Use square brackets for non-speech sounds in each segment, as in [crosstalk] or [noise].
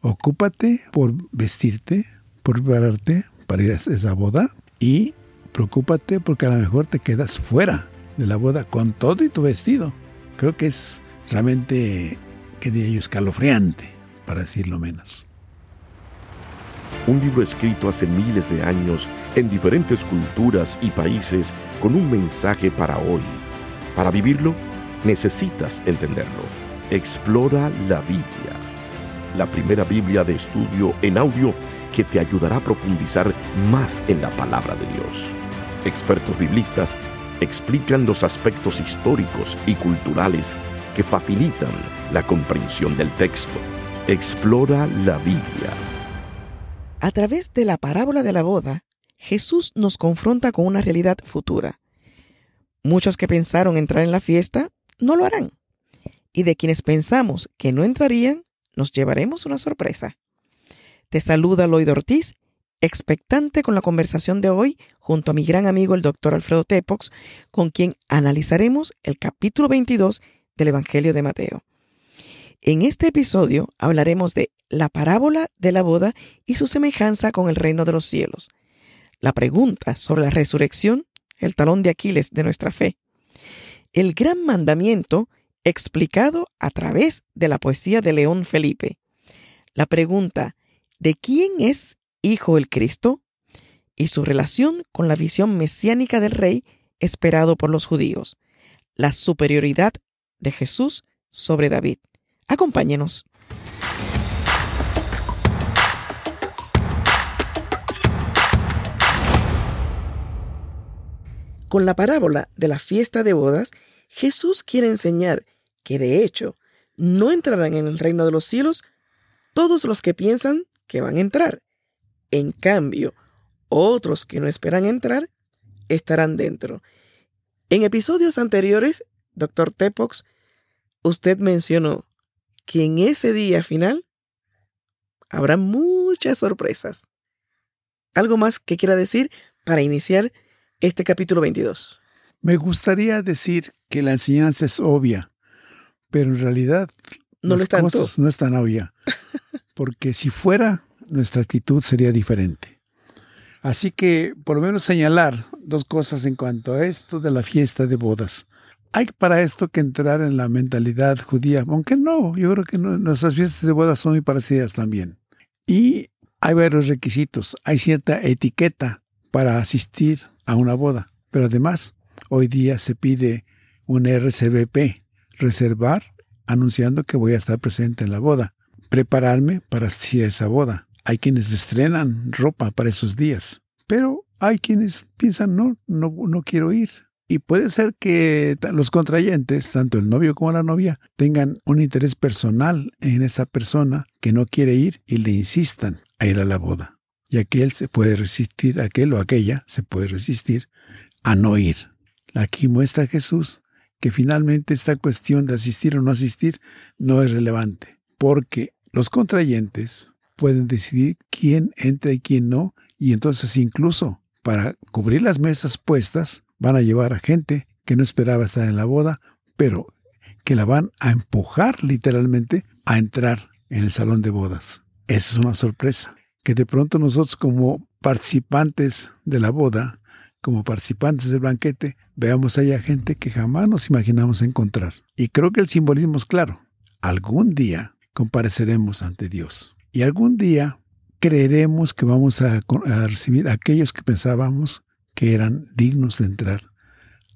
Ocúpate por vestirte, por prepararte para ir a esa boda y preocúpate porque a lo mejor te quedas fuera de la boda con todo y tu vestido. Creo que es realmente, que de ello, escalofriante, para decirlo menos. Un libro escrito hace miles de años en diferentes culturas y países con un mensaje para hoy. Para vivirlo, necesitas entenderlo. Explora la Biblia. La primera Biblia de estudio en audio que te ayudará a profundizar más en la palabra de Dios. Expertos biblistas explican los aspectos históricos y culturales que facilitan la comprensión del texto. Explora la Biblia. A través de la parábola de la boda, Jesús nos confronta con una realidad futura. Muchos que pensaron entrar en la fiesta no lo harán. Y de quienes pensamos que no entrarían, nos llevaremos una sorpresa. Te saluda Lloyd Ortiz, expectante con la conversación de hoy junto a mi gran amigo el doctor Alfredo Tepox, con quien analizaremos el capítulo 22 del Evangelio de Mateo. En este episodio hablaremos de la parábola de la boda y su semejanza con el reino de los cielos. La pregunta sobre la resurrección, el talón de Aquiles de nuestra fe. El gran mandamiento explicado a través de la poesía de León Felipe. La pregunta, ¿de quién es hijo el Cristo? Y su relación con la visión mesiánica del rey esperado por los judíos. La superioridad de Jesús sobre David. Acompáñenos. Con la parábola de la fiesta de bodas, Jesús quiere enseñar que de hecho no entrarán en el reino de los cielos todos los que piensan que van a entrar. En cambio, otros que no esperan entrar estarán dentro. En episodios anteriores, Dr. Tepox, usted mencionó que en ese día final habrá muchas sorpresas. ¿Algo más que quiera decir para iniciar este capítulo 22? Me gustaría decir que la enseñanza es obvia, pero en realidad no las cosas no es tan obvia. Porque si fuera, nuestra actitud sería diferente. Así que por lo menos señalar dos cosas en cuanto a esto de la fiesta de bodas. Hay para esto que entrar en la mentalidad judía, aunque no, yo creo que nuestras fiestas de bodas son muy parecidas también. Y hay varios requisitos, hay cierta etiqueta para asistir a una boda, pero además hoy día se pide un RCBP, reservar anunciando que voy a estar presente en la boda, prepararme para esa boda. Hay quienes estrenan ropa para esos días, pero hay quienes piensan no, no, no quiero ir, y puede ser que los contrayentes, tanto el novio como la novia, tengan un interés personal en esa persona que no quiere ir y le insistan a ir a la boda. Y aquel se puede resistir, aquel o aquella se puede resistir a no ir. Aquí muestra Jesús que finalmente esta cuestión de asistir o no asistir no es relevante, porque los contrayentes pueden decidir quién entra y quién no, y entonces incluso para cubrir las mesas puestas, van a llevar a gente que no esperaba estar en la boda, pero que la van a empujar literalmente a entrar en el salón de bodas. Esa es una sorpresa, que de pronto nosotros como participantes de la boda, como participantes del banquete, veamos allá gente que jamás nos imaginamos encontrar. Y creo que el simbolismo es claro. Algún día compareceremos ante Dios. Y algún día creeremos que vamos a, a recibir a aquellos que pensábamos que eran dignos de entrar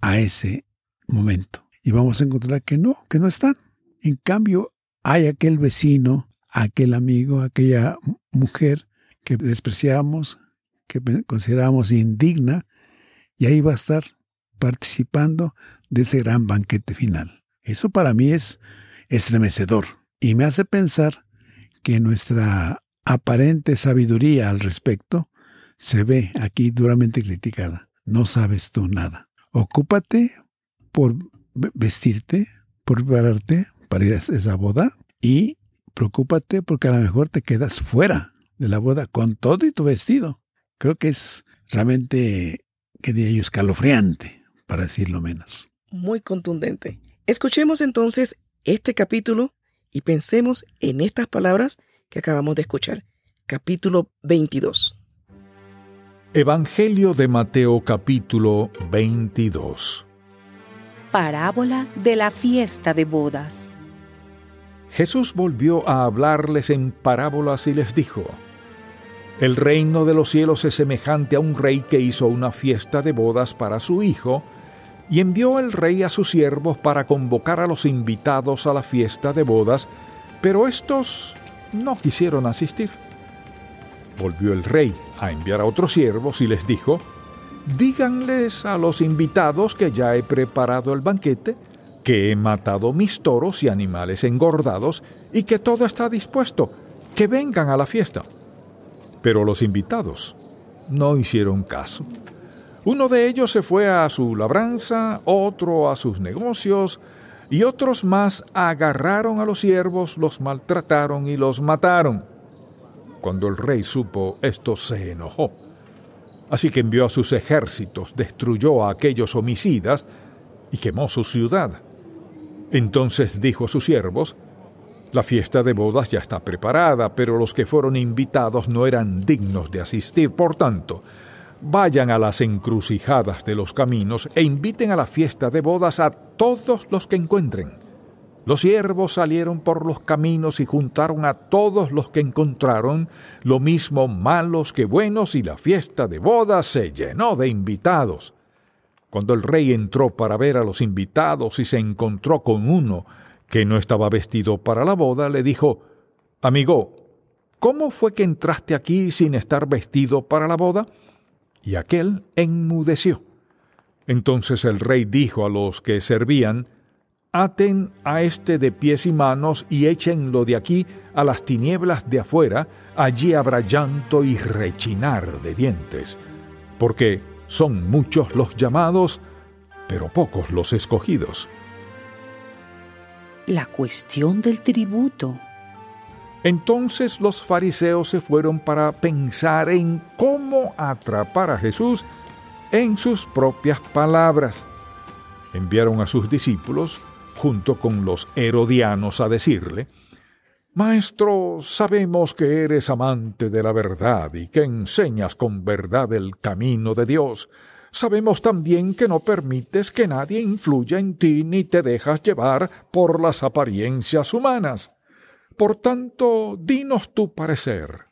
a ese momento. Y vamos a encontrar que no, que no están. En cambio, hay aquel vecino, aquel amigo, aquella mujer que despreciamos, que consideramos indigna, y ahí va a estar participando de ese gran banquete final. Eso para mí es estremecedor y me hace pensar que nuestra aparente sabiduría al respecto se ve aquí duramente criticada. No sabes tú nada. Ocúpate por vestirte, por prepararte para ir a esa boda y preocúpate porque a lo mejor te quedas fuera de la boda con todo y tu vestido. Creo que es realmente, que de ello, escalofriante, para decirlo menos. Muy contundente. Escuchemos entonces este capítulo y pensemos en estas palabras que acabamos de escuchar, capítulo 22. Evangelio de Mateo capítulo 22 Parábola de la fiesta de bodas Jesús volvió a hablarles en parábolas y les dijo, El reino de los cielos es semejante a un rey que hizo una fiesta de bodas para su hijo, y envió el rey a sus siervos para convocar a los invitados a la fiesta de bodas, pero estos no quisieron asistir. Volvió el rey a enviar a otros siervos y les dijo, Díganles a los invitados que ya he preparado el banquete, que he matado mis toros y animales engordados y que todo está dispuesto, que vengan a la fiesta. Pero los invitados no hicieron caso. Uno de ellos se fue a su labranza, otro a sus negocios, y otros más agarraron a los siervos, los maltrataron y los mataron. Cuando el rey supo esto, se enojó. Así que envió a sus ejércitos, destruyó a aquellos homicidas y quemó su ciudad. Entonces dijo a sus siervos, La fiesta de bodas ya está preparada, pero los que fueron invitados no eran dignos de asistir. Por tanto, vayan a las encrucijadas de los caminos e inviten a la fiesta de bodas a todos los que encuentren. Los siervos salieron por los caminos y juntaron a todos los que encontraron, lo mismo malos que buenos, y la fiesta de bodas se llenó de invitados. Cuando el rey entró para ver a los invitados y se encontró con uno que no estaba vestido para la boda, le dijo, Amigo, ¿cómo fue que entraste aquí sin estar vestido para la boda? Y aquel enmudeció. Entonces el rey dijo a los que servían, Aten a este de pies y manos y échenlo de aquí a las tinieblas de afuera, allí habrá llanto y rechinar de dientes, porque son muchos los llamados, pero pocos los escogidos. La cuestión del tributo. Entonces los fariseos se fueron para pensar en cómo atrapar a Jesús en sus propias palabras. Enviaron a sus discípulos junto con los herodianos a decirle, Maestro, sabemos que eres amante de la verdad y que enseñas con verdad el camino de Dios. Sabemos también que no permites que nadie influya en ti ni te dejas llevar por las apariencias humanas. Por tanto, dinos tu parecer.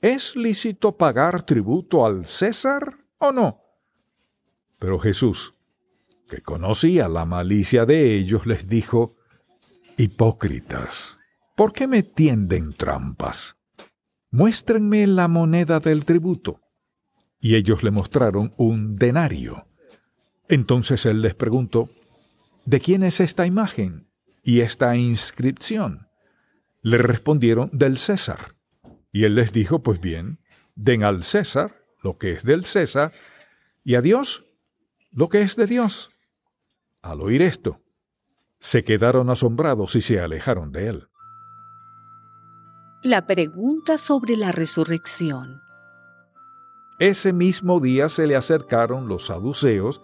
¿Es lícito pagar tributo al César o no? Pero Jesús, que conocía la malicia de ellos, les dijo, Hipócritas, ¿por qué me tienden trampas? Muéstrenme la moneda del tributo. Y ellos le mostraron un denario. Entonces él les preguntó, ¿de quién es esta imagen y esta inscripción? Le respondieron, del César. Y él les dijo, pues bien, den al César lo que es del César, y a Dios lo que es de Dios. Al oír esto, se quedaron asombrados y se alejaron de él. La pregunta sobre la resurrección. Ese mismo día se le acercaron los saduceos,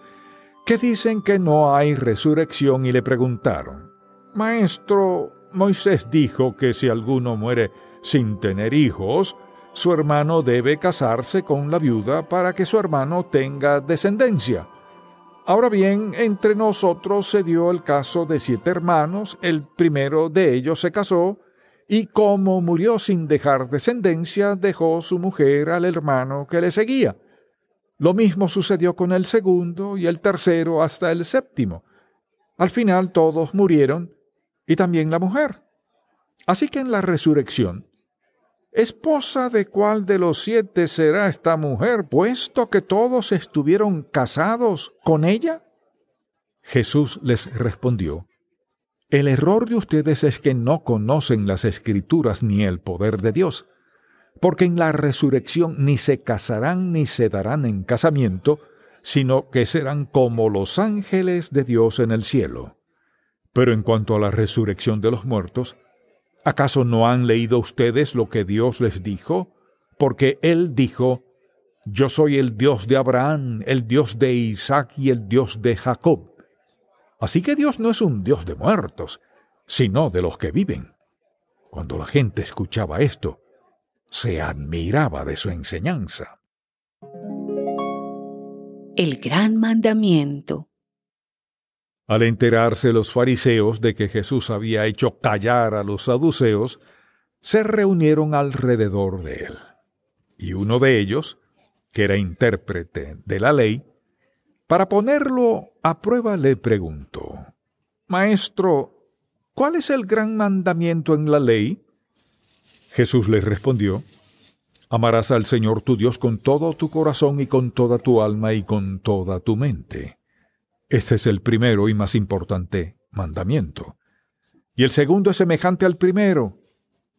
que dicen que no hay resurrección, y le preguntaron, Maestro, Moisés dijo que si alguno muere sin tener hijos, su hermano debe casarse con la viuda para que su hermano tenga descendencia. Ahora bien, entre nosotros se dio el caso de siete hermanos, el primero de ellos se casó, y como murió sin dejar descendencia, dejó su mujer al hermano que le seguía. Lo mismo sucedió con el segundo y el tercero hasta el séptimo. Al final todos murieron, y también la mujer. Así que en la resurrección, ¿Esposa de cuál de los siete será esta mujer, puesto que todos estuvieron casados con ella? Jesús les respondió, El error de ustedes es que no conocen las escrituras ni el poder de Dios, porque en la resurrección ni se casarán ni se darán en casamiento, sino que serán como los ángeles de Dios en el cielo. Pero en cuanto a la resurrección de los muertos, ¿Acaso no han leído ustedes lo que Dios les dijo? Porque Él dijo, Yo soy el Dios de Abraham, el Dios de Isaac y el Dios de Jacob. Así que Dios no es un Dios de muertos, sino de los que viven. Cuando la gente escuchaba esto, se admiraba de su enseñanza. El gran mandamiento. Al enterarse los fariseos de que Jesús había hecho callar a los saduceos, se reunieron alrededor de él. Y uno de ellos, que era intérprete de la ley, para ponerlo a prueba le preguntó, Maestro, ¿cuál es el gran mandamiento en la ley? Jesús le respondió, Amarás al Señor tu Dios con todo tu corazón y con toda tu alma y con toda tu mente. Este es el primero y más importante mandamiento. Y el segundo es semejante al primero.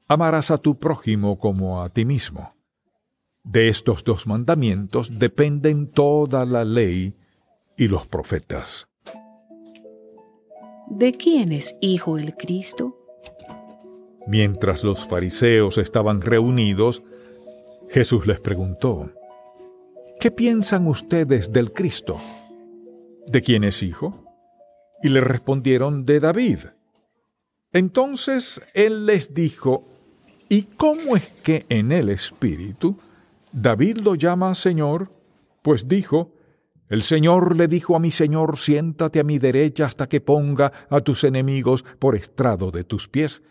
Amarás a tu prójimo como a ti mismo. De estos dos mandamientos dependen toda la ley y los profetas. ¿De quién es hijo el Cristo? Mientras los fariseos estaban reunidos, Jesús les preguntó, ¿qué piensan ustedes del Cristo? ¿De quién es hijo? Y le respondieron, de David. Entonces él les dijo, ¿y cómo es que en el Espíritu David lo llama Señor? Pues dijo, el Señor le dijo a mi Señor, siéntate a mi derecha hasta que ponga a tus enemigos por estrado de tus pies.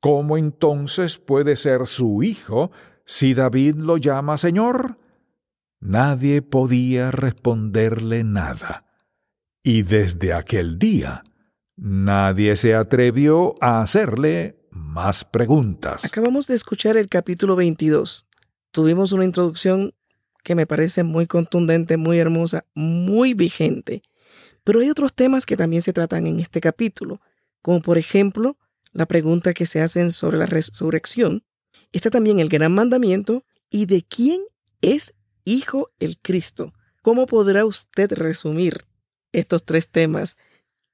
¿Cómo entonces puede ser su hijo si David lo llama Señor? Nadie podía responderle nada. Y desde aquel día, nadie se atrevió a hacerle más preguntas. Acabamos de escuchar el capítulo 22. Tuvimos una introducción que me parece muy contundente, muy hermosa, muy vigente. Pero hay otros temas que también se tratan en este capítulo, como por ejemplo la pregunta que se hacen sobre la resurrección. Está también el gran mandamiento y de quién es hijo el Cristo. ¿Cómo podrá usted resumir estos tres temas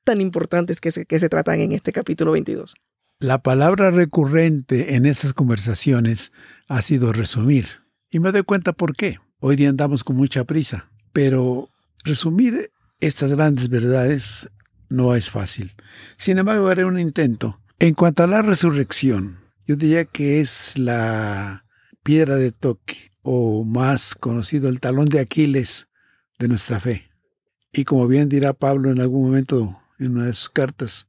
tan importantes que se, que se tratan en este capítulo 22? La palabra recurrente en esas conversaciones ha sido resumir. Y me doy cuenta por qué. Hoy día andamos con mucha prisa, pero resumir estas grandes verdades no es fácil. Sin embargo, haré un intento. En cuanto a la resurrección, yo diría que es la piedra de toque, o más conocido, el talón de Aquiles de nuestra fe. Y como bien dirá Pablo en algún momento en una de sus cartas,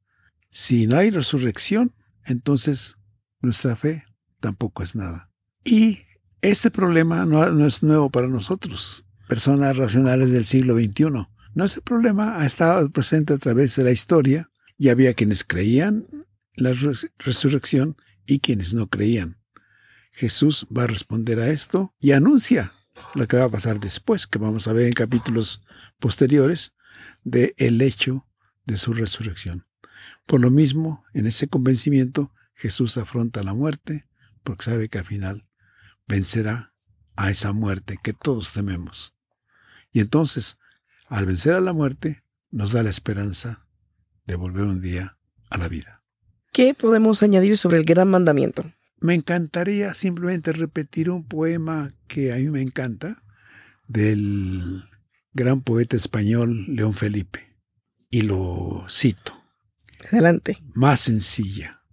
si no hay resurrección, entonces nuestra fe tampoco es nada. Y este problema no, es nuevo para nosotros, personas racionales del siglo XXI. Nuestro problema ha estado presente a través de la historia y había quienes creían la resurrección y quienes no creían. Jesús va a responder a esto y anuncia lo que va a pasar después, que vamos a ver en capítulos posteriores, de el hecho de su resurrección. Por lo mismo, en ese convencimiento, Jesús afronta la muerte, porque sabe que al final vencerá a esa muerte que todos tememos. Y entonces, al vencer a la muerte, nos da la esperanza de volver un día a la vida. ¿Qué podemos añadir sobre el gran mandamiento? Me encantaría simplemente repetir un poema que a mí me encanta del gran poeta español León Felipe. Y lo cito. Adelante. Más sencilla,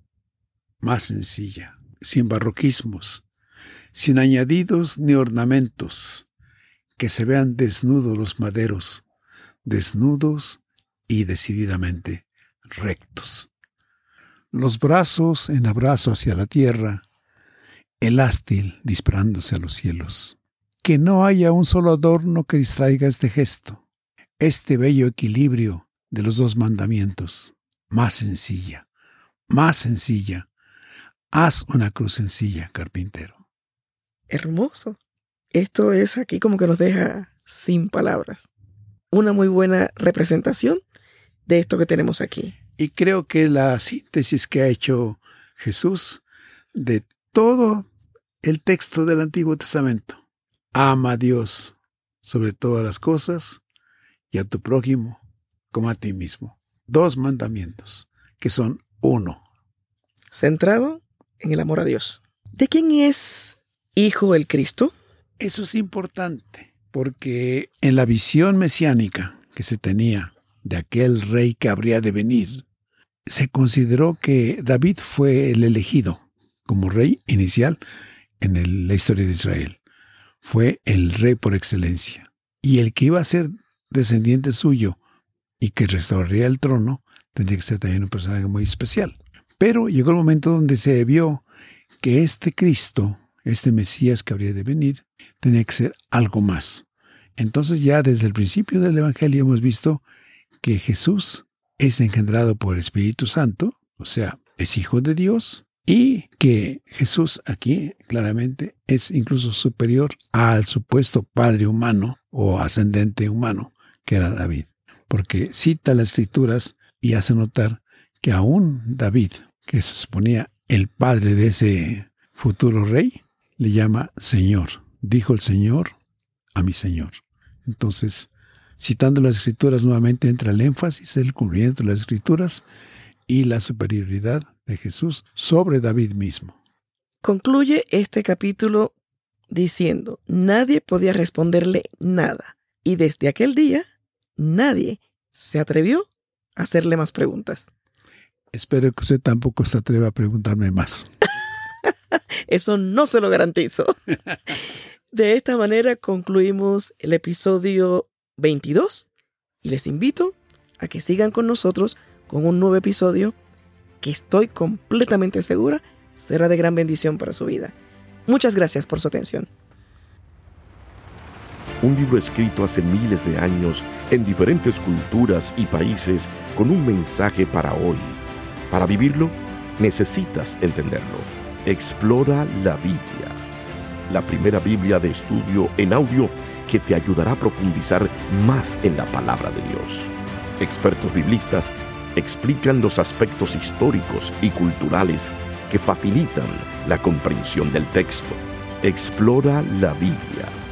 más sencilla, sin barroquismos, sin añadidos ni ornamentos, que se vean desnudos los maderos, desnudos y decididamente rectos los brazos en abrazo hacia la tierra, el ástil disparándose a los cielos. Que no haya un solo adorno que distraiga este gesto, este bello equilibrio de los dos mandamientos. Más sencilla, más sencilla. Haz una cruz sencilla, carpintero. Hermoso. Esto es aquí como que nos deja sin palabras. Una muy buena representación de esto que tenemos aquí. Y creo que la síntesis que ha hecho Jesús de todo el texto del Antiguo Testamento. Ama a Dios sobre todas las cosas y a tu prójimo como a ti mismo. Dos mandamientos que son uno. Centrado en el amor a Dios. ¿De quién es hijo el Cristo? Eso es importante porque en la visión mesiánica que se tenía de aquel rey que habría de venir, se consideró que David fue el elegido. como rey inicial en la historia de Israel. Fue el rey por excelencia. Y el que iba a ser descendiente suyo y que restauraría el trono, tendría que ser también un personaje muy especial. Pero llegó el momento donde se vio que este Cristo, este Mesías que habría de venir, tenía que ser algo más. Entonces ya desde el principio del Evangelio hemos visto que Jesús es engendrado por el Espíritu Santo, o sea, es hijo de Dios, y que Jesús aquí claramente es incluso superior al supuesto padre humano o ascendente humano que era David, porque cita las escrituras y hace notar que aún David, que se suponía el padre de ese futuro rey, le llama Señor. Dijo el Señor a mi Señor. Entonces, citando las escrituras nuevamente entra el énfasis, el cumplimiento de las escrituras y la superioridad de Jesús sobre David mismo. Concluye este capítulo diciendo, nadie podía responderle nada. Y desde aquel día, nadie se atrevió a hacerle más preguntas. Espero que usted tampoco se atreva a preguntarme más. [laughs] [laughs] Eso no se lo garantizo. [laughs] De esta manera concluimos el episodio 22 y les invito a que sigan con nosotros con un nuevo episodio que estoy completamente segura será de gran bendición para su vida. Muchas gracias por su atención. Un libro escrito hace miles de años en diferentes culturas y países con un mensaje para hoy. Para vivirlo, necesitas entenderlo. Explora la Biblia. La primera Biblia de estudio en audio que te ayudará a profundizar más en la palabra de Dios. Expertos biblistas explican los aspectos históricos y culturales que facilitan la comprensión del texto. Explora la Biblia